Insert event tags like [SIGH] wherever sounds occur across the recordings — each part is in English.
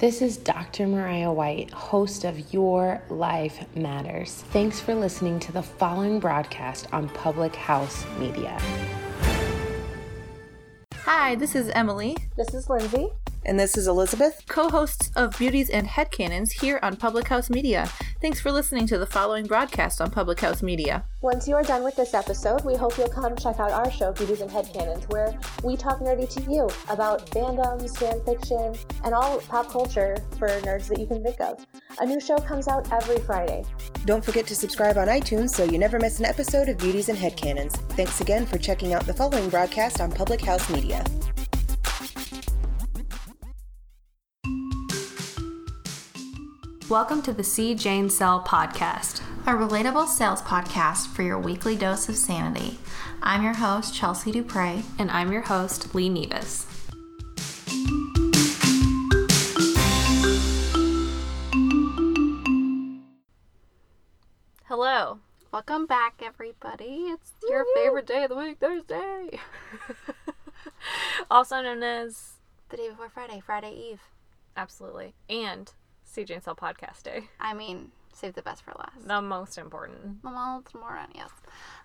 This is Dr. Mariah White, host of Your Life Matters. Thanks for listening to the following broadcast on Public House Media. Hi, this is Emily. This is Lindsay. And this is Elizabeth, co hosts of Beauties and Headcanons here on Public House Media. Thanks for listening to the following broadcast on Public House Media. Once you are done with this episode, we hope you'll come check out our show, Beauties and Headcanons, where we talk nerdy to you about fandoms, fan fiction, and all pop culture for nerds that you can think of. A new show comes out every Friday. Don't forget to subscribe on iTunes so you never miss an episode of Beauties and Headcanons. Thanks again for checking out the following broadcast on Public House Media. Welcome to the C. Jane Sell podcast, a relatable sales podcast for your weekly dose of sanity. I'm your host, Chelsea Dupre. And I'm your host, Lee Nevis. Hello. Welcome back, everybody. It's your favorite day of the week, Thursday. [LAUGHS] [LAUGHS] also known as the day before Friday, Friday Eve. Absolutely. And CJ and Cell Podcast Day. I mean, save the best for last. The most important. The most important, yes.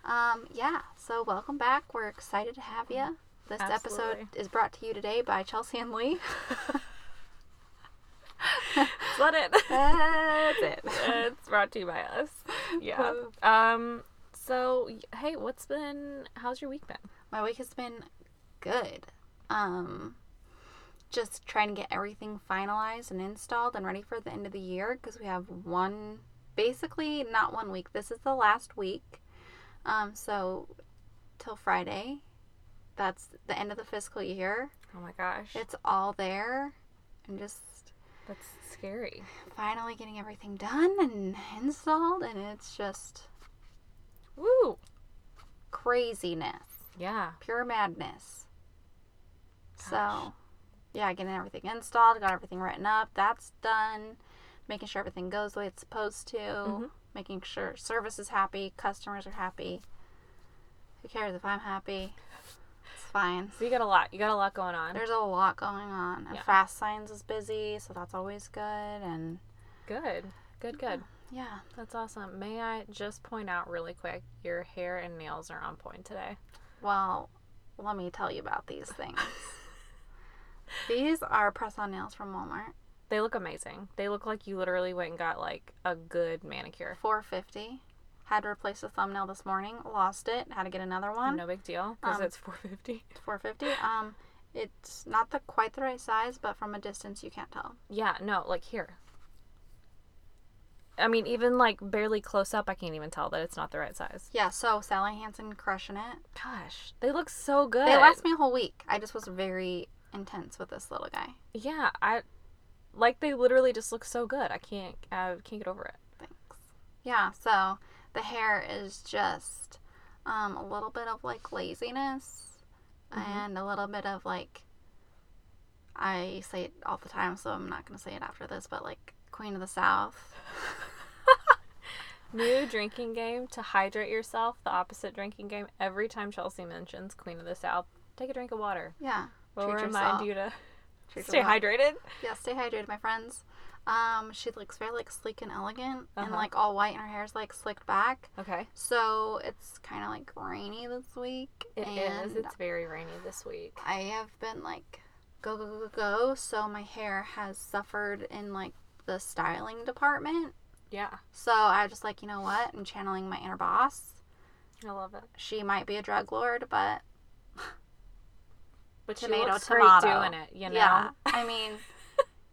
Um, yeah, so welcome back. We're excited to have you. This Absolutely. episode is brought to you today by Chelsea and Lee. Let it. [LAUGHS] That's it. it's brought to you by us. Yeah. Um. So, hey, what's been? How's your week been? My week has been good. Um just trying to get everything finalized and installed and ready for the end of the year because we have one, basically not one week. This is the last week. Um, so till Friday, that's the end of the fiscal year. Oh my gosh. It's all there. And just. That's scary. Finally getting everything done and installed, and it's just. Woo! Craziness. Yeah. Pure madness. Gosh. So yeah, getting everything installed, got everything written up. That's done. Making sure everything goes the way it's supposed to. Mm-hmm. Making sure service is happy, customers are happy. Who cares if I'm happy? It's fine. So you got a lot. You got a lot going on. There's a lot going on. And yeah. Fast Signs is busy, so that's always good. And good, good, good. Yeah, that's awesome. May I just point out really quick, your hair and nails are on point today. Well, let me tell you about these things. [LAUGHS] These are press on nails from Walmart. They look amazing. They look like you literally went and got like a good manicure. 450. Had to replace the thumbnail this morning. Lost it. Had to get another one. No big deal because um, it's 450. It's 450. Um, it's not the quite the right size, but from a distance you can't tell. Yeah, no, like here. I mean, even like barely close up, I can't even tell that it's not the right size. Yeah, so Sally Hansen crushing it. Gosh, they look so good. They last me a whole week. I just was very intense with this little guy. Yeah, I like they literally just look so good. I can't I can't get over it. Thanks. Yeah, so the hair is just um, a little bit of like laziness mm-hmm. and a little bit of like I say it all the time, so I'm not gonna say it after this, but like Queen of the South. [LAUGHS] New drinking game to hydrate yourself, the opposite drinking game. Every time Chelsea mentions Queen of the South, take a drink of water. Yeah. We'll Treat remind yourself. you to Treat stay hydrated. Yeah, stay hydrated, my friends. Um, she looks very like sleek and elegant, uh-huh. and like all white, and her hair's like slicked back. Okay. So it's kind of like rainy this week. It and is. It's very rainy this week. I have been like go go go go. So my hair has suffered in like the styling department. Yeah. So I just like you know what? I'm channeling my inner boss. I love it. She might be a drug lord, but but tomato, she tomato. doing it, you know. Yeah, I [LAUGHS] mean,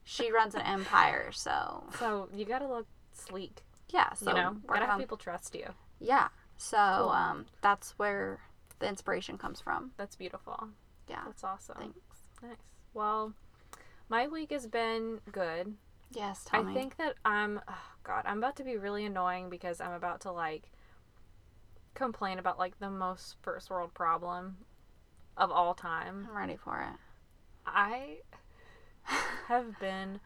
she runs an empire, so so you gotta look sleek. Yeah, so you know, gotta have people trust you. Yeah, so cool. um, that's where the inspiration comes from. That's beautiful. Yeah, that's awesome. Thanks. Nice. Well, My week has been good. Yes, I me. think that I'm oh god, I'm about to be really annoying because I'm about to like complain about like the most first world problem of all time. I'm ready for it. I have been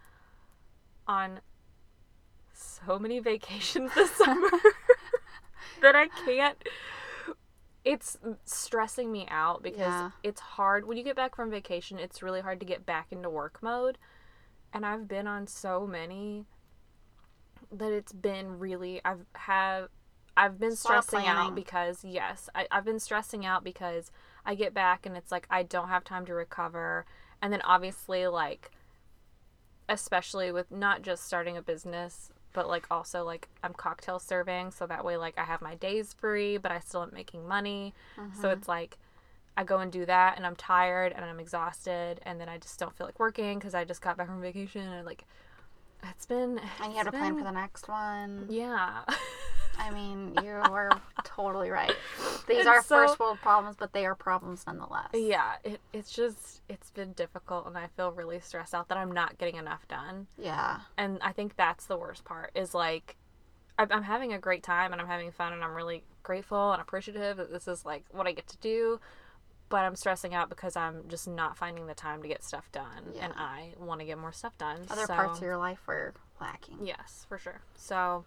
on so many vacations this [LAUGHS] summer [LAUGHS] that I can't. It's stressing me out because Yeah. it's hard. When you get back from vacation, it's really hard to get back into work mode. And I've been on so many that it's been really, I've have. I've been It's a lot of stressing out because yes, I, I've been stressing out because I get back and it's like I don't have time to recover. And then obviously, like, especially with not just starting a business, but like also like I'm cocktail serving. So that way, like, I have my days free, but I still am making money. So mm-hmm. it's like I go and do that and I'm tired and I'm exhausted. And then I just don't feel like working because I just got back from vacation. And like, it's been. And you have to plan for the next one. Yeah. [LAUGHS] I mean, you were totally right. [LAUGHS] These And are so- first world problems, but they are problems nonetheless. Yeah, it, it's just, it's been difficult and I feel really stressed out that I'm not getting enough done. Yeah. and I think that's the worst part is like I'm I'm having a great time and I'm having fun and I'm really grateful and appreciative that this is like what I get to do but I'm stressing out because I'm just not finding the time to get stuff done and I want to get more stuff done Other so- parts of your life are lacking. yes for sure so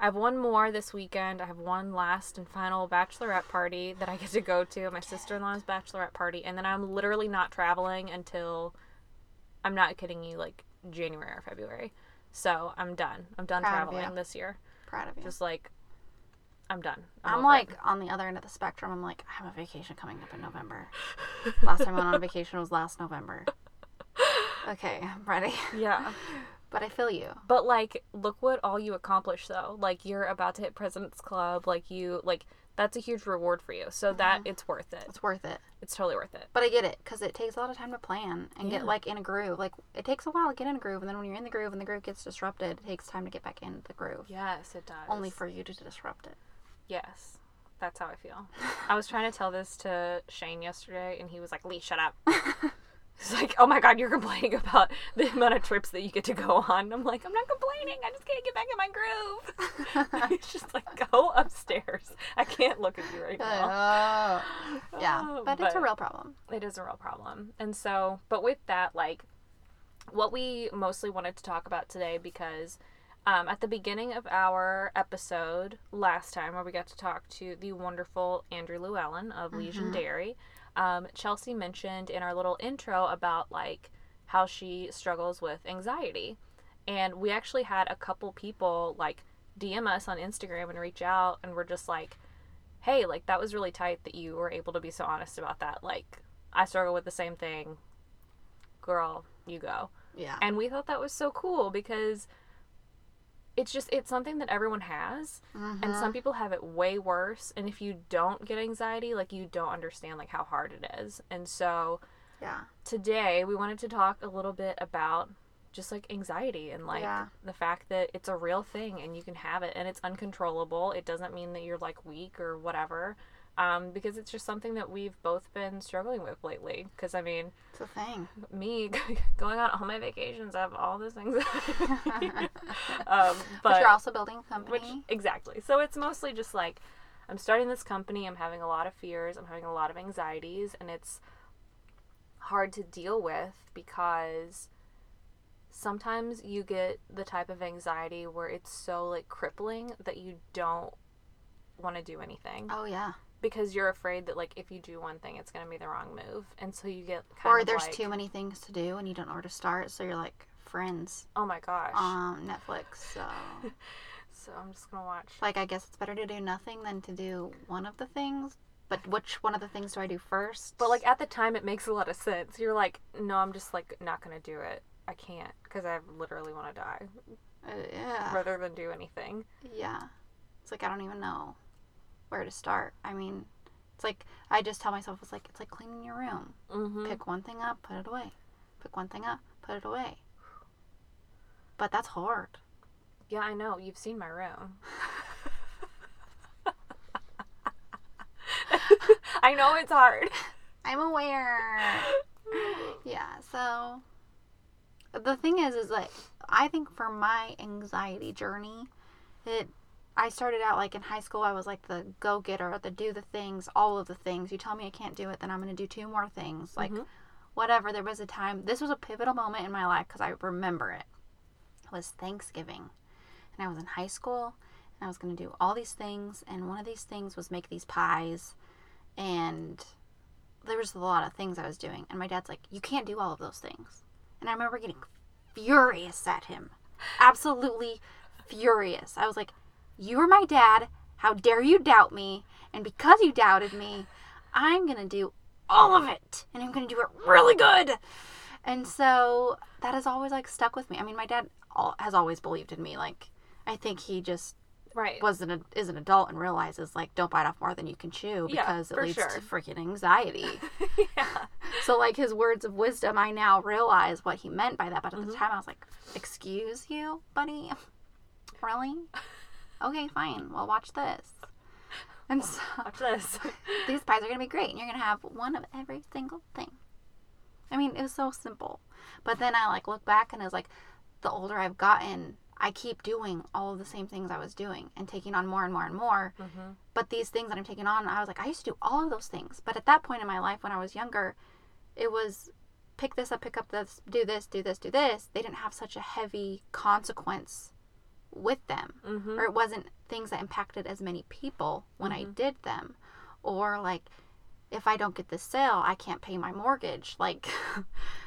I have one more this weekend. I have one last and final bachelorette party that I get to go to, my sister in law's bachelorette party, and then I'm literally not traveling until I'm not kidding you, like January or February. So I'm done. I'm done Proud traveling this year. Proud of you. Just like I'm done. I'm over like it. on the other end of the spectrum. I'm like, I have a vacation coming up in November. [LAUGHS] last time I went on vacation was last November. Okay, I'm ready. yeah. [LAUGHS] But I feel you. But like, look what all you accomplished though. Like you're about to hit President's Club. Like you like that's a huge reward for you. So that mm-hmm. it's worth it. It's worth it. It's totally worth it. But I get it because it takes a lot of time to plan and Yeah. get like in a groove. Like it takes a while to get in a groove, and then when you're in the groove and the groove gets disrupted, it takes time to get back in the groove. Yes, it does. Only for you to disrupt it. Yes. That's how I feel. I was trying to tell this to Shane yesterday, and he was like, Lee, shut up. [LAUGHS] He's like, oh my god, you're complaining about the amount of trips that you get to go on. I'm like, I'm not complaining. I just can't get back in my groove. [LAUGHS] it's just like, go upstairs. I can't look at you right now. [LAUGHS] yeah, Oh, but, it's a real problem. It is a real problem. And so, but with that, like, what we mostly wanted to talk about today, because um, at the beginning of our episode last time, where we got to talk to the wonderful Andrew Llewellyn of Legion Dairy, um, Chelsea mentioned in our little intro about like how she struggles with anxiety. And we actually had a couple people like DM us on Instagram and reach out, and we're just like, hey, like that was really tight that you were able to be so honest about that. Like, I struggle with the same thing. Girl, you go. Yeah. And we thought that was so cool because it's just it's something that everyone has and some mm-hmm. people have it way worse and if you don't get anxiety like you don't understand like how hard it is. And so yeah. today we wanted to talk a little bit about just like anxiety and like Yeah. the fact that it's a real thing and you can have it and it's uncontrollable. It doesn't mean that you're like weak or whatever. Um, because it's just something that we've both been struggling with lately. Because I mean, It's a thing. me [LAUGHS] going on all my vacations, I have all these things. [LAUGHS] um, but, But, you're also building a company. which exactly. So it's mostly just like I'm starting this company. I'm having a lot of fears. I'm having a lot of anxieties, and it's hard to deal with because sometimes you get the type of anxiety where it's so like crippling that you don't want to do anything oh yeah. Because you're afraid that like if you do one thing it's going to be the wrong move and so you get kind Or there's like, too many things to do and you don't know where to start, so you're like Friends oh my gosh um Netflix. So [LAUGHS] so i'm just going to watch like I guess it's better to do nothing than to do one of the things. But which one of the things do I do first? But like at the time, it makes a lot of sense. You're like, no, I'm just like not gonna do it. I can't because I literally want to die Uh, yeah. rather than do anything. Yeah. It's like I don't even know where to start. I mean, it's like I just tell myself it's like it's like cleaning your room. Mm-hmm. Pick one thing up, put it away. Pick one thing up, put it away. But that's hard. Yeah, I know. You've seen my room. [LAUGHS] [LAUGHS] I know it's hard. I'm aware. [LAUGHS] yeah, so the thing is, is like I think for my anxiety journey, it I started out like in high school. I was like the go getter, the do the things, all of the things. You tell me I can't do it, then I'm gonna do two more things. Like mm-hmm. whatever. There was a time. This was a pivotal moment in my life because I remember it. It was Thanksgiving, and I was in high school, and I was gonna do all these things, and one of these things was make these pies, and there was a lot of things I was doing, and my dad's like, "You can't do all of those things," and I remember getting furious at him, absolutely furious. I was like, "You are my dad. How dare you doubt me? And because you doubted me, I'm gonna do all of it, and I'm gonna do it really good." And so that has always like stuck with me. I mean, my dad has always believed in me. Like, I think he just Right. was an is an adult and realizes like don't bite off more than you can chew Yeah, because it leads sure. to freaking anxiety. yeah. [LAUGHS] so like his words of wisdom, I now realize what he meant by that. But at Mm-hmm. the time, I was like, "Excuse you, buddy? really? Okay, fine. Well, watch this." And so Watch this. [LAUGHS] these pies are gonna be great, and you're gonna have one of every single thing. I mean, it was so simple. But then I like look back and it's like, the older I've gotten, I keep doing all of the same things I was doing and taking on more and more and more. Mm-hmm. But these things that I'm taking on, I was like, I used to do all of those things. But at that point in my life, when I was younger, it was pick this up, pick up this, do this, do this, do this. They didn't have such a heavy consequence with them, mm-hmm. or it wasn't things that impacted as many people when I mm-hmm. did them, or like if I don't get this sale, I can't pay my mortgage. [LAUGHS] Like,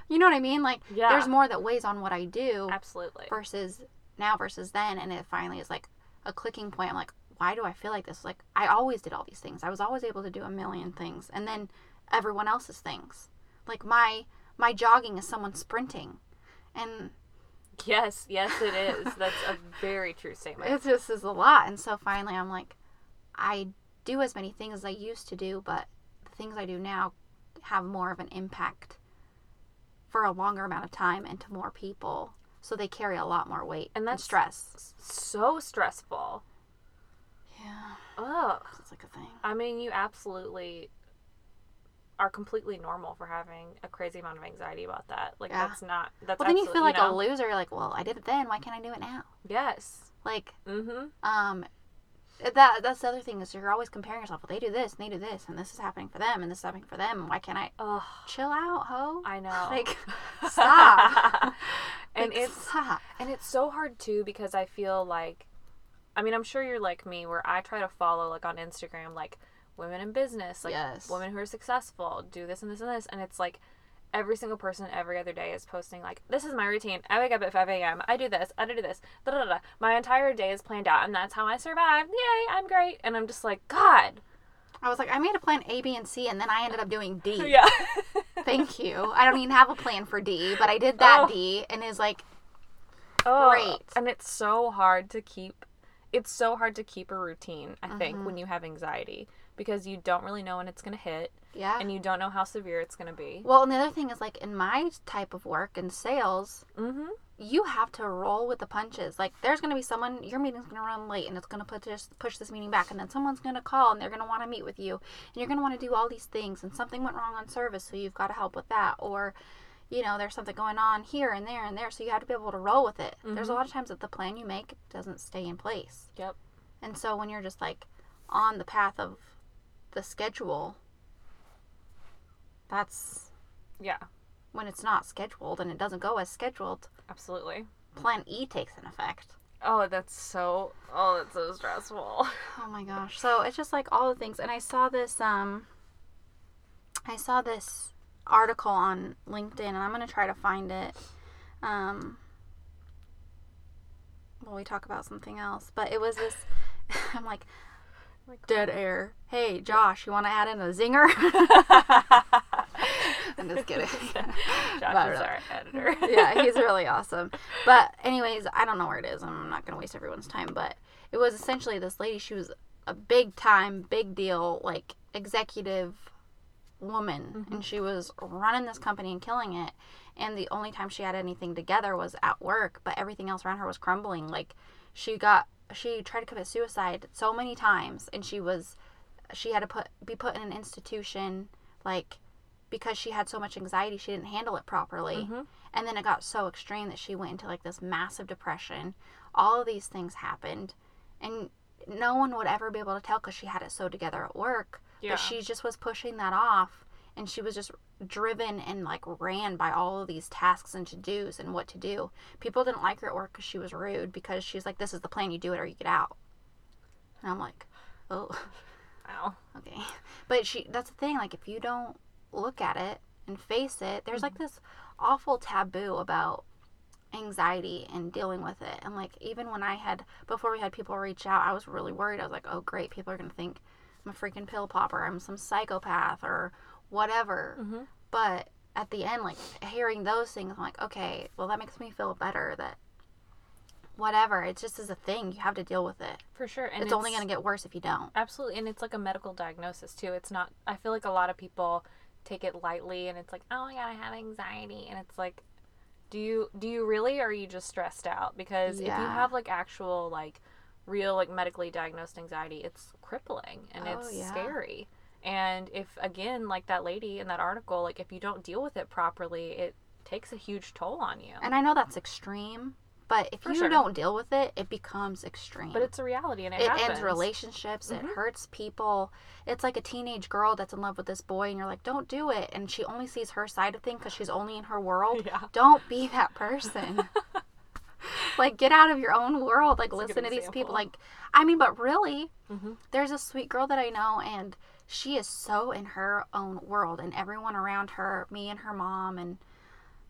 you know what I mean? Like, Yeah. there's more that weighs on what I do Absolutely. versus now versus then and it finally is like a clicking point i'm like why do i feel like this like i always did all these things i was always able to do a million things and then everyone else's things like my my jogging is someone sprinting and Yes, yes, it is. That's a very true statement. it just is a lot and so finally i'm like i do as many things as i used to do but the things i do now have more of an impact for a longer amount of time and to more people so they carry a lot more weight And and, stress so stressful. yeah Ugh. it's like a thing I mean, you absolutely are completely normal for having a crazy amount of anxiety about that. Like Yeah. that's not that's Well, then you feel like know? a loser. You're like, well, I did it then. Why can't I do it now? Yes. Like, Mm-hmm. um, that that's the other thing is you're always comparing yourself. Well, they do this and they do this, and this is happening for them, and this is happening for them. Why can't I? Ugh. Chill out, ho. I [LAUGHS] know. Like, [LAUGHS] stop. and Like, it's stop. and it's so hard too because I feel like I mean, I'm sure you're like me where I try to follow like on Instagram like women in business, like Yes. women who are successful, do this and this and this and it's like every single person every other day is posting like this is my routine. I wake up at 5 a.m. I do this. I do this. Da, da, da. My entire day is planned out, and that's how I survive. Yay! I'm great. And I'm just like, God. I was like, I made a plan A, B, and C, and then I ended up doing D. [LAUGHS] Yeah. Thank you. I don't even have a plan for D, but I did that Oh. D, and it's like, Oh, Great. And it's so hard to keep it's so hard to keep a routine, I Mm-hmm. think, when you have anxiety because you don't really know when it's going to hit yeah. and you don't know how severe it's going to be. well, and the other thing is like in my type of work in sales, Mhm. you have to roll with the punches. Like there's going to be someone your meeting's going to run late and it's going to put this push this meeting back and then someone's going to call and they're going to want to meet with you and you're going to want to do all these things and something went wrong on service so you've got to help with that or you know there's something going on here and there and there so you have to be able to roll with it. There's a lot of times that the plan you make doesn't stay in place. Yep. And so when you're just like on the path of the schedule that's Yeah. when it's not scheduled and it doesn't go as scheduled, Absolutely. plan E takes an effect. Oh, that's so oh, that's so stressful. [LAUGHS] Oh my gosh. So it's just like all the things and I saw this um I saw this article on LinkedIn and I'm going to try to find it. Um well, we talk about something else, but it was this [LAUGHS] I'm like dead air. Hey, Josh, you want to add in a zinger? [LAUGHS] I'm just kidding. [LAUGHS] Josh [LAUGHS] But, is our editor. yeah, he's really awesome. But anyways, I don't know where it is. I'm not gonna waste everyone's time. But it was essentially this lady. She was a big time, big deal, like executive woman, and mm-hmm. she was running this company and killing it. And the only time she had anything together was at work, but everything else around her was crumbling. Like she got, she tried to commit suicide so many times, and she was, she had to put be put in an institution, like because she had so much anxiety, she didn't handle it properly. Mm-hmm. And then it got so extreme that she went into like this massive depression. All of these things happened. And no one would ever be able to tell because she had it so together at work. Yeah. But she just was pushing that off. And she was just driven and like ran by all of these tasks and to dos and what to do. People didn't like her at work because she was rude because she's like, this is the plan, you do it or you get out. And I'm like, oh. Wow. Okay. But she that's the thing, like if you don't look at it and face it, there's like mm-hmm. this awful taboo about anxiety and dealing with it. And like even when I had before we had people reach out, I was really worried. I was like, "Oh, great, people are going to think I'm a freaking pill popper, I'm some psychopath or whatever." Mm-hmm. But at the end like hearing those things, I'm like, "Okay, well that makes me feel better that whatever, it just is a thing. You have to deal with it. For sure. And it's, only going to get worse if you don't." Absolutely, and it's like a medical diagnosis too. It's not. I feel like a lot of people take it lightly, and it's like, oh my god, I have anxiety, and it's like, do you do you really, or are you just stressed out? Because if you have like actual like real like medically diagnosed anxiety, it's crippling and Oh, it's yeah. scary. And if again, like that lady in that article, like if you don't deal with it properly, it takes a huge toll on you. And I know that's extreme, but if For you sure. don't deal with it, it becomes extreme. but it's a reality, and it, it happens. Mm-hmm. ends relationships. It hurts people. It's like a teenage girl that's in love with this boy, and you're like, "Don't do it," and she only sees her side of things because she's only in her world. [LAUGHS] Yeah. Don't be that person. [LAUGHS] like, get out of your own world. Like, good listen to these people. Like, I mean, but really, Mm-hmm. there's a sweet girl that I know, and she is so in her own world, and everyone around her, me and her mom, and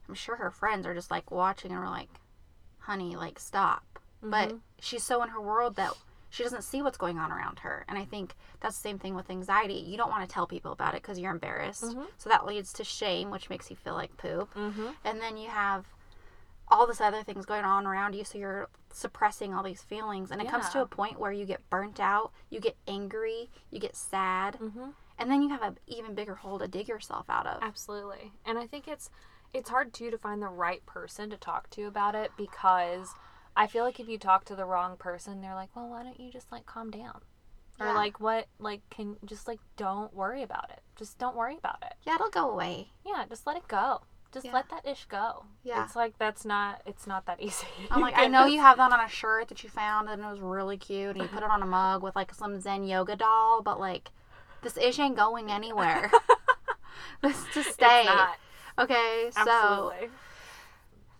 I'm sure her friends are just like watching, and we're like, honey, like, stop. But mm-hmm. she's so in her world that she doesn't see what's going on around her. And I think that's the same thing with anxiety. You don't want to tell people about it because you're embarrassed. Mm-hmm. So that leads to shame, which makes you feel like poop. Mm-hmm. And then you have all this other things going on around you so you're suppressing all these feelings and it comes to a point where you get burnt out you get angry you get sad mm-hmm. and then you have an even bigger hole to dig yourself out of Absolutely. And I think it's it's hard too to find the right person to talk to about it because I feel like if you talk to the wrong person, they're like, "Well, why don't you just like calm down?" Or like, "What like can just like don't worry about it. Just don't worry about it." yeah it'll go away Yeah, just let it go. Just Yeah. let that ish go. Yeah. It's like that's not it's not that [LAUGHS] easy. i'm like [LAUGHS] i know you have that on a shirt that you found and it was really cute and you put it on a mug with like some zen yoga doll but like this ish ain't going anywhere [LAUGHS] this just stay It's not. okay so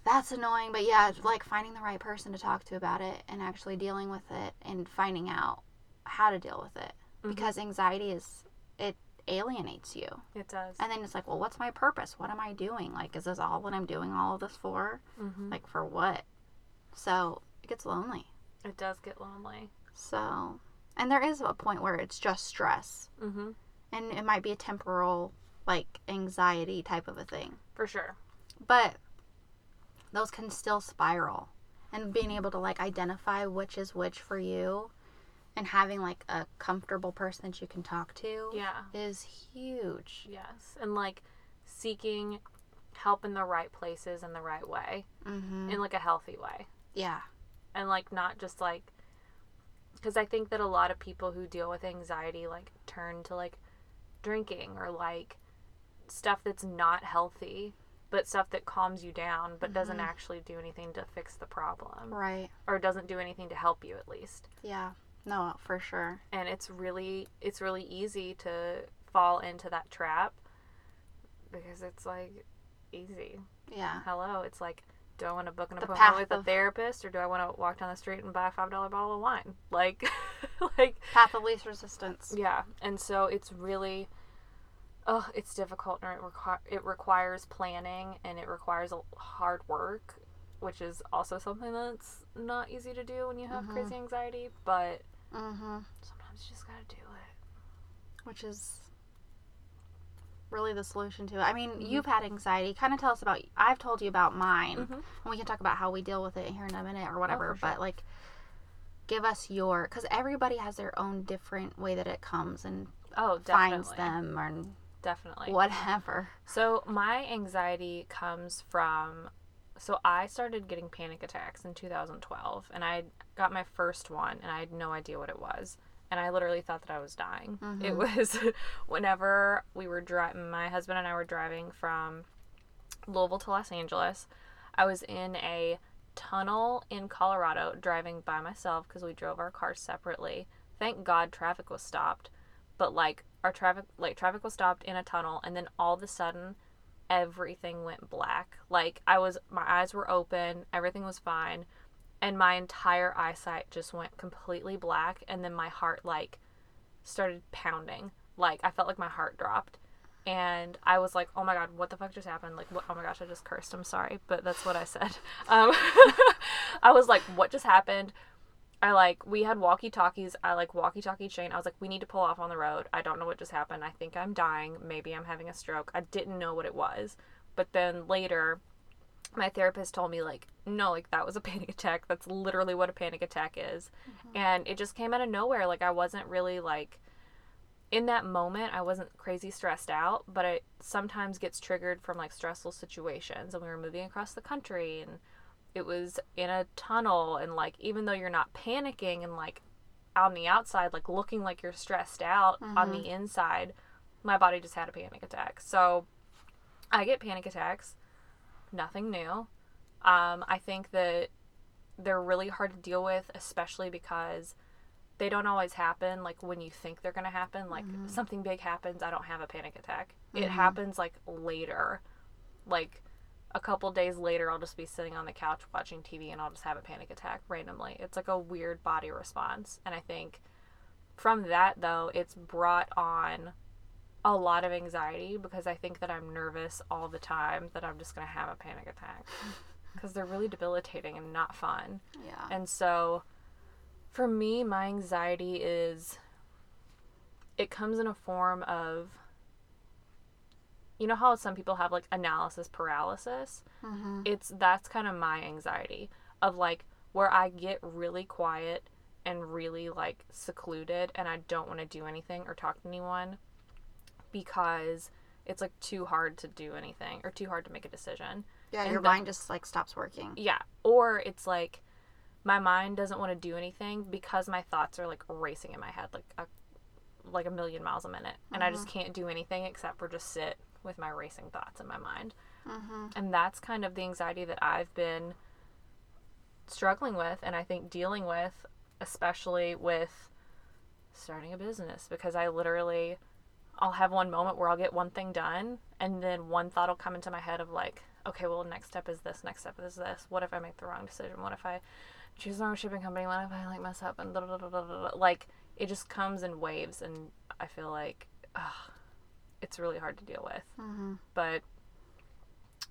that's annoying but yeah like finding the right person to talk to about it and actually dealing with it and finding out how to deal with it mm-hmm. because anxiety is it alienates you It does. and then it's like well what's my purpose what am i doing like is this all what i'm doing all of this for Mm-hmm. like for what so it gets lonely It does get lonely. so and there is a point where it's just stress Mhm. and it might be a temporal like anxiety type of a thing For sure. but those can still spiral and being able to like identify which is which for you and having like a comfortable person that you can talk to Yeah. is huge Yes. And like seeking help in the right places in the right way. mm-hmm. In like a healthy way. yeah and like not just like because i think that a lot of people who deal with anxiety like turn to like drinking or like stuff that's not healthy but stuff that calms you down but doesn't actually do anything to fix the problem right or doesn't do anything to help you at least yeah no for sure. And it's really it's really easy to fall into that trap because it's like easy. Yeah. Hello it's like do i want to book an The appointment with a therapist or do i want to walk down the street and buy a five dollar bottle of wine? [LAUGHS] Like [LAUGHS] like path of least resistance. Yeah and so it's really oh it's difficult and it, requi- it requires planning and it requires a hard work which is also something that's not easy to do when you have mm-hmm. crazy anxiety but mm-hmm. sometimes you just gotta do it which is really the solution to it. I mean, Mm-hmm. you've had anxiety. Kind of tell us about. I've told you about mine, and we can talk about how we deal with it here in a minute or whatever. Oh, sure. But like, give us your because everybody has their own different way that it comes and oh definitely finds them and definitely whatever. So my anxiety comes from so I started getting panic attacks in 2012 and I got my first one and I had no idea what it was and I literally thought that I was dying. It mm-hmm. was [LAUGHS] whenever we were driving, my husband and I were driving from Louisville to Los Angeles. I was in a tunnel in Colorado driving by myself because we drove our cars separately. Thank God traffic was stopped. But like our traffic like traffic was stopped in a tunnel and then all of a sudden everything went black. Like I was my eyes were open, everything was fine, and my entire eyesight just went completely black and then my heart like started pounding. Like I felt like my heart dropped. And I was like, "Oh my god, what the fuck just happened?" Like, what, "Oh my gosh, I just cursed. I'm sorry, but that's what I said." [LAUGHS] Um, [LAUGHS] I was like, "What just happened?" I like we had walkie talkies. I like walkie talkie chain. I was like, we need to pull off on the road. I don't know what just happened. I think I'm dying. Maybe I'm having a stroke. I didn't know what it was. But then later, my therapist told me like, no, like that was a [LAUGHS] panic attack. That's literally what a panic attack is. Mm-hmm. And it just came out of nowhere. Like I wasn't really like in that moment I wasn't crazy stressed out, but it sometimes gets triggered from like stressful situations. And we were moving across the country and it was in a tunnel and like even though you're not panicking and like on the outside like looking like you're stressed out on the mm-hmm. inside my body just had a panic attack. So i get panic attacks. Nothing new. Um, i think that they're really hard to deal with especially because they don't always happen like when you think they're going to happen. Like mm-hmm. something big happens i don't have a panic attack. It mm-hmm. happens like later. Like a couple days later I'll just be sitting on the couch watching TV and I'll just have a panic attack randomly. It's like a weird body response. And I think from that though, it's brought on a lot of anxiety because I think that I'm nervous all the time that I'm just going to have a panic attack [LAUGHS] because they're really debilitating and not fun. Yeah. And so for me, my anxiety is it comes in a form of you know how some people have like analysis paralysis? Mm-hmm. It's that's kind of my anxiety of like where I get really quiet and really like secluded and I don't want to do anything or talk to anyone because it's like too hard to do anything or too hard to make a decision. Yeah, And your mind just like stops working. Yeah. Or it's like my mind doesn't want to do anything because my thoughts are like racing in my head like a like a million miles a minute and I just mm-hmm. can't do anything except for just sit with my racing thoughts in my mind. Mm-hmm. And that's kind of the anxiety that I've been struggling with and I think dealing with especially with starting a business because I literally I'll have one moment where I'll get one thing done and then one thought will come into my head of like, okay, well next step is this, next step is this. What if I make the wrong decision? What if I choose the wrong shipping company? What if I like mess up and da da da like it just comes in waves and I feel like ugh, it's really hard to deal with. Mm-hmm. But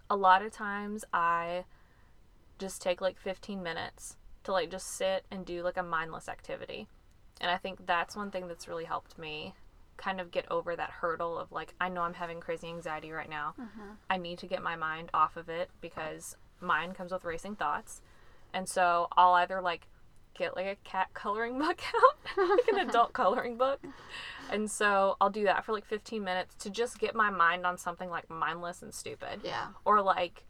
a lot of times I just take like 15 minutes to like just sit and do like a mindless activity. And I think that's one thing that's really helped me kind of get over that hurdle of like I know I'm having crazy anxiety right now. Mm-hmm. I need to get my mind off of it because mine comes with racing thoughts. And so I'll either like get like a cat coloring [LAUGHS] book out, like an adult [LAUGHS] coloring book. And so I'll do that for like 15 minutes to just get my mind on something like mindless and stupid Yeah. or like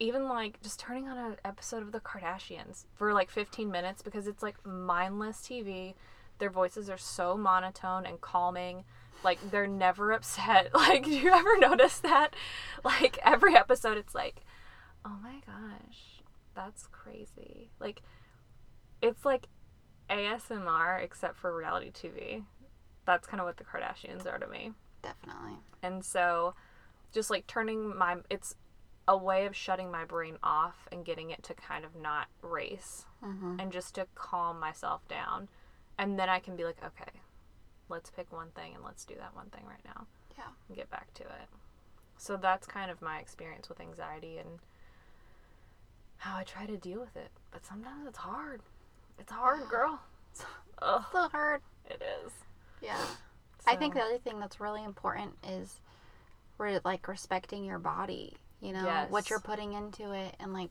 even like just turning on an episode of the Kardashians for like 15 minutes because it's like mindless TV. Their voices are so monotone and calming. Like they're never [LAUGHS] upset. Like do you ever notice that? Like every episode it's like, "Oh my gosh, that's crazy." Like it's like ASMR except for reality TV. That's kind of what the Kardashians are to me. Definitely. And so just like turning my it's a way of shutting my brain off and getting it to kind of not race mm-hmm. and just to calm myself down. And then I can be like, okay, let's pick one thing and let's do that one thing right now Yeah. and get back to it. So that's kind of my experience with anxiety and how I try to deal with it. But sometimes it's hard. It's hard, girl. Ugh, So hard. it is. Yeah. I think the other thing that's really important is re- like respecting your body, you know, what you're putting into it and like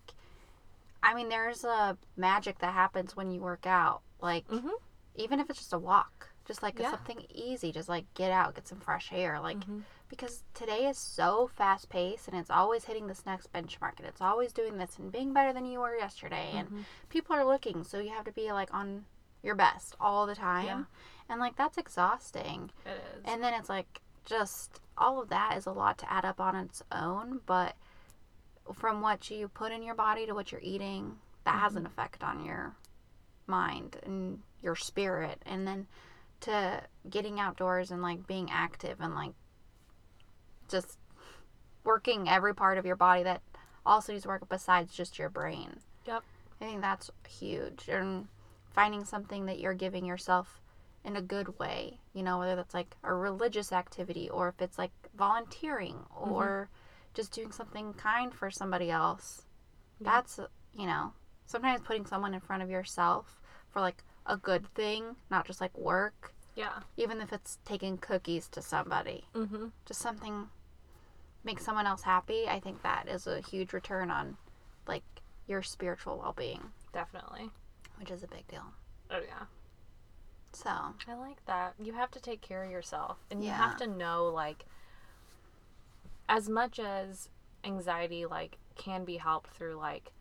I mean there's a magic that happens when you work out. Like Mhm. even if it's just a walk, just like Yeah. something easy, just like get out, get some fresh air, like Mm-hmm. Because today is so fast paced and it's always hitting this next benchmark and it's always doing this and being better than you were yesterday Mm-hmm. and people are looking, so you have to be like on your best all the time. Yeah. And like that's exhausting. It is. And then it's like just all of that is a lot to add up on its own, but from what you put in your body to what you're eating, that has an effect on your mind and your spirit. And then to getting outdoors and like being active and like just working every part of your body that also needs work besides just your brain. Yep. I think that's huge. And finding something that you're giving yourself in a good way, you know, whether that's like a religious activity or if it's like volunteering or just doing something kind for somebody else. That's, you know, sometimes putting someone in front of yourself for like a good thing, not just like work, yeah. even if it's taking cookies to somebody, Mm-hmm. just something make someone else happy. I think that is a huge return on like your spiritual well-being, Definitely. which is a big deal. Oh yeah. So, I like that. You have to take care of yourself and you have to know like as much as anxiety like can be helped through like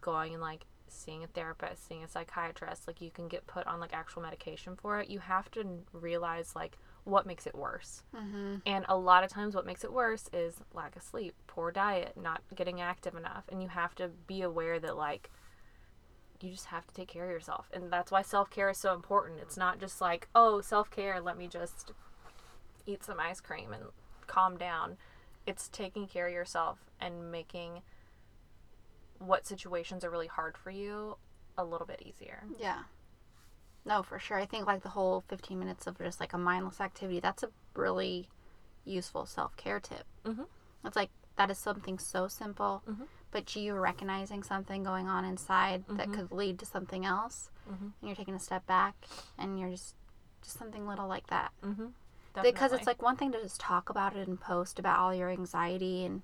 going and like seeing a therapist, seeing a psychiatrist, like you can get put on like actual medication for it. You have to realize like what makes it worse. mm-hmm. And a lot of times, what makes it worse is lack of sleep, poor diet, not getting active enough. And you have to be aware that, like, you just have to take care of yourself. And that's why self care is so important. It's not just like, oh, self care, let me just eat some ice cream and calm down. It's taking care of yourself and making what situations are really hard for you a little bit easier. yeah. No, for sure. I think like the whole 15 minutes of just like a mindless activity, that's a really useful self-care tip. Mhm. It's like that is something so simple, Mhm. but you recognizing something going on inside that Mhm. could lead to something else, Mhm. and you're taking a step back, and you're just just something little like that. Mm-hmm. because it's like one thing to just talk about it and post about all your anxiety and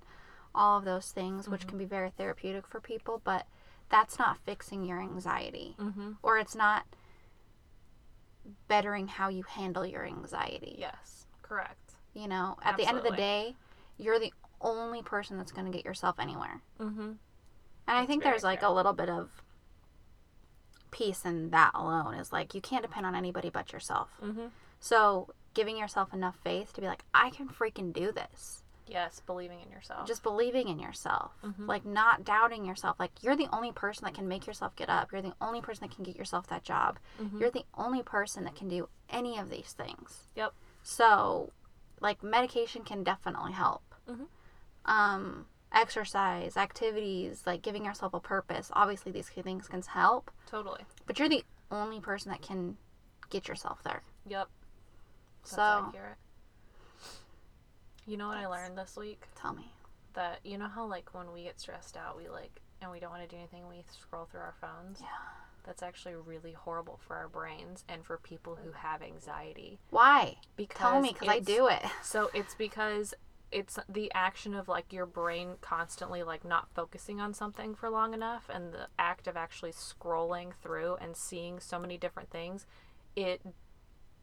all of those things which can be very therapeutic for people but that's not fixing your anxiety mm-hmm. or it's not bettering how you handle your anxiety yes, correct. you know at the end of the day you're the only person that's going to get yourself anywhere Mm-hmm. and i think there's like fair. a little bit of peace in that alone is like you can't depend on anybody but yourself Mm-hmm. so giving yourself enough faith to be like i can freaking do this Yes, believing in yourself. just believing in yourself Mhm. like not doubting yourself like you're the only person that can make yourself get up you're the only person that can get yourself that job Mhm. you're the only person that can do any of these things Yep. so like medication can definitely help Mhm. um exercise activities like giving yourself a purpose obviously these things can help totally. but you're the only person that can get yourself there Yep. That's so accurate. You know what I learned this week? tell me That you know how like when we get stressed out, we like and we don't want to do anything, we scroll through our phones. yeah That's actually really horrible for our brains and for people who have anxiety. why Because tell me because i do it [LAUGHS] So it's because it's the action of like your brain constantly like not focusing on something for long enough and the act of actually scrolling through and seeing so many different things it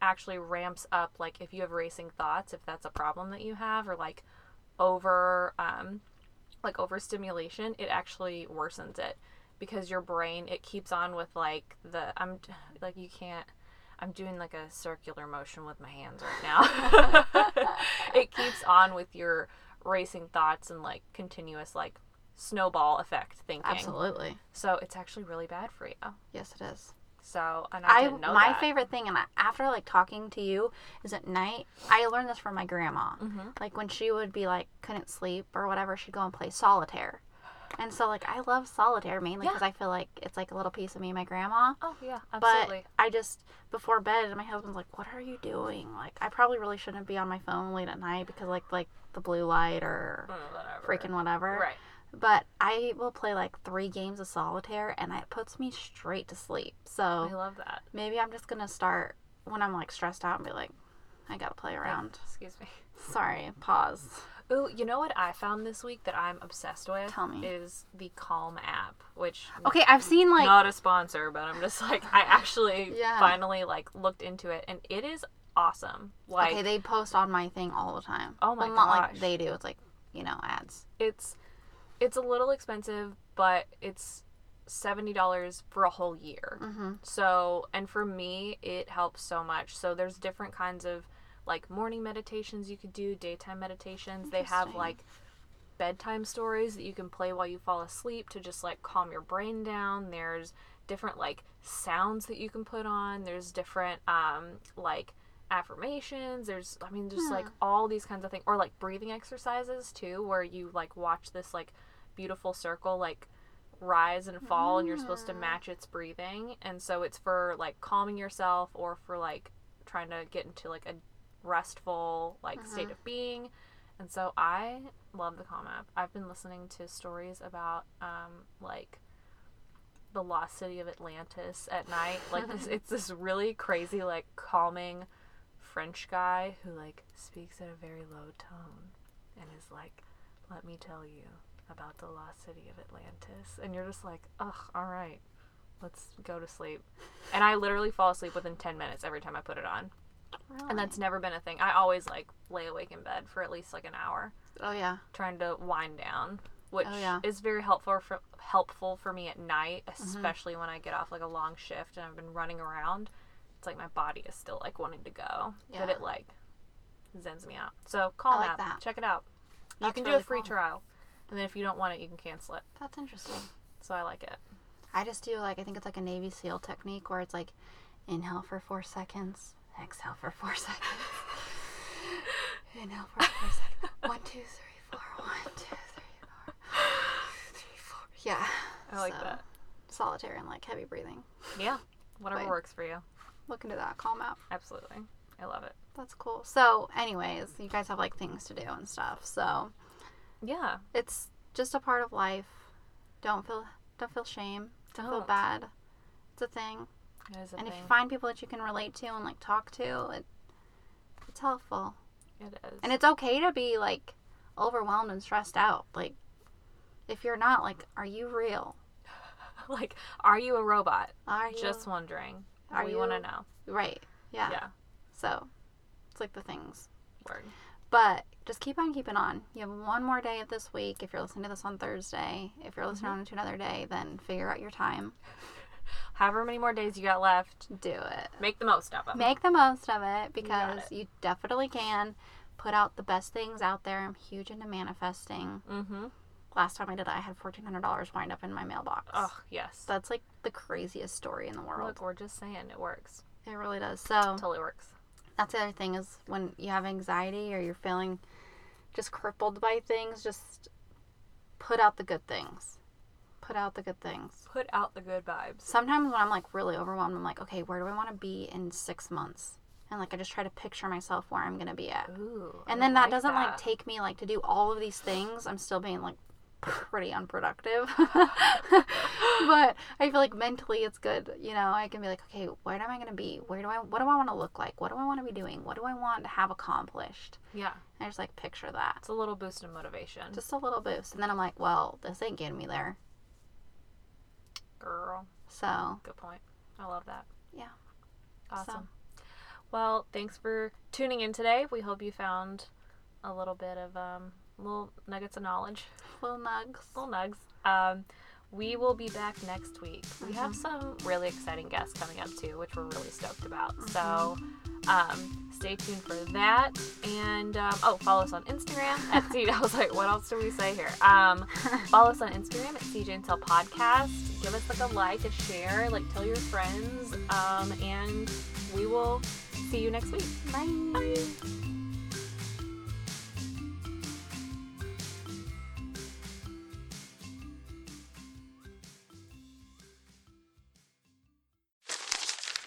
actually ramps up like if you have racing thoughts if that's a problem that you have or like over um like overstimulation it actually worsens it. Because your brain it keeps on with like the i'm like you can't i'm doing like a circular motion with my hands right now. [LAUGHS] It keeps on with your racing thoughts and like continuous like snowball effect thinking. Absolutely. So it's actually really bad for you. Yes it is so and i, I, didn't know my that. favorite thing, and I, after like talking to you, is at night. I learned this from my grandma. Mhm. Like when she would be like couldn't sleep or whatever, she'd go and play solitaire. And so like I love solitaire mainly because Yeah. I feel like it's like a little piece of me and my grandma. oh yeah But absolutely I just before bed, my husband's like, "What are you doing?" Like I probably really shouldn't be on my phone late at night because like like the blue light or Mm, whatever. freaking whatever. right But I will play like three games of solitaire, and it puts me straight to sleep. So i love that Maybe I'm just gonna start when I'm like stressed out and be like, I gotta play around. excuse me [LAUGHS] Sorry, pause. Ooh, you know what I found this week that I'm obsessed with? Tell me. Is the Calm app, which Okay, I've seen like not a sponsor, but I'm just like I [LAUGHS] actually Yeah. finally like looked into it and it is awesome. Like okay, they post on my thing all the time. Oh my well, not like they do. It's like you know ads. it's it's a little expensive, but it's $70 for a whole year. Mm-hmm. So, and for me, it helps so much. So, there's different kinds of like morning meditations you could do, daytime meditations. They have like bedtime stories that you can play while you fall asleep to just like calm your brain down. There's different like sounds that you can put on. There's different um like affirmations. There's I mean just like all these kinds of things or like breathing exercises too where you like watch this like beautiful circle like rise and fall and you're supposed to match its breathing. And so it's for like calming yourself or for like trying to get into like a restful like state of being. And so I love the Calm app. I've been listening to stories about um like the lost city of Atlantis at night. Like this, [LAUGHS] it's this really crazy like calming French guy who like speaks at a very low tone and is like, "Let me tell you about the lost city of Atlantis." And you're just like, "Ugh, all right. Let's go to sleep." And I literally fall asleep within 10 minutes every time I put it on. And that's never been a thing. I always like lay awake in bed for at least like an hour Oh yeah. trying to wind down, which Oh, yeah. is very helpful for helpful for me at night, mm-hmm. especially when I get off like a long shift and I've been running around. It's like my body is still like wanting to go, but it like zens me out. So Calm like that. check it out. you That's can do a free cool. trial, and then if you don't want it, you can cancel it. That's interesting. So I like it. I just do like I think it's like a Navy SEAL technique where it's like inhale for four seconds, exhale for four seconds. [LAUGHS] inhale for four seconds. [LAUGHS] One, two, three, four. One, two, three, four. Three, four. Yeah. I like so, that. Solitary and like heavy breathing. Yeah, whatever Fine. works for you. Look into that. Calm app. Absolutely, I love it. That's cool. So, anyways, you guys have like things to do and stuff. So Yeah, it's just a part of life. Don't feel don't feel shame. Don't, feel Don't. bad. It's a thing. it is a and if you find people that you can relate to and like talk to, it it's helpful. it is. And it's okay to be like overwhelmed and stressed out. Like if you're not, like, are you real? [LAUGHS] like, are you a robot? Are you Just wondering. Are we want to know. right? Yeah. Yeah. So it's like the things. Word. But just keep on keeping on. You have one more day of this week. If you're listening to this on Thursday, if you're listening Mm-hmm. on to another day, then figure out your time. [LAUGHS] However many more days you got left, Do it. make the most of them. Make the most of it because it. you definitely can. Put out the best things out there. I'm huge into manifesting. Mm-hmm. Last time I did it, I had $1,400 wind up in my mailbox. Oh yes. That's like the craziest story in the world. Look, we're just saying it works. It really does. So Totally works. That's the other thing is when you have anxiety or you're feeling just crippled by things, just put out the good things. Put out the good things. Put out the good vibes. Sometimes when I'm like really overwhelmed, I'm like, okay, where do I want to be in six months? And like I just try to picture myself where I'm gonna be at. Ooh. And then that like doesn't like take me like to do all of these things. I'm still being like pretty unproductive. [LAUGHS] but I feel like mentally it's good. You know, I can be like, okay, where am I going to be? Where do I what do I want to look like? What do I want to be doing? What do I want to have accomplished? Yeah. And I just like picture that. It's a little boost in motivation. Just a little boost. And then I'm like, well, this ain't getting me there. Girl. So, Good point. I love that. yeah. Awesome. Well, thanks for tuning in today. We hope you found a little bit of um, little nuggets of knowledge, Little nugs. [LAUGHS] little nugs. Um, we will be back next week. We have Mm-hmm. some really exciting guests coming up too, which we're really stoked about. So um, stay tuned for that. And um, oh, follow us on Instagram at [LAUGHS] CJ. I was like, what else do we say here? Um, follow us on Instagram at CJ Podcast. Give us like a like, a share, like tell your friends. Um, and we will see you next week. Bye.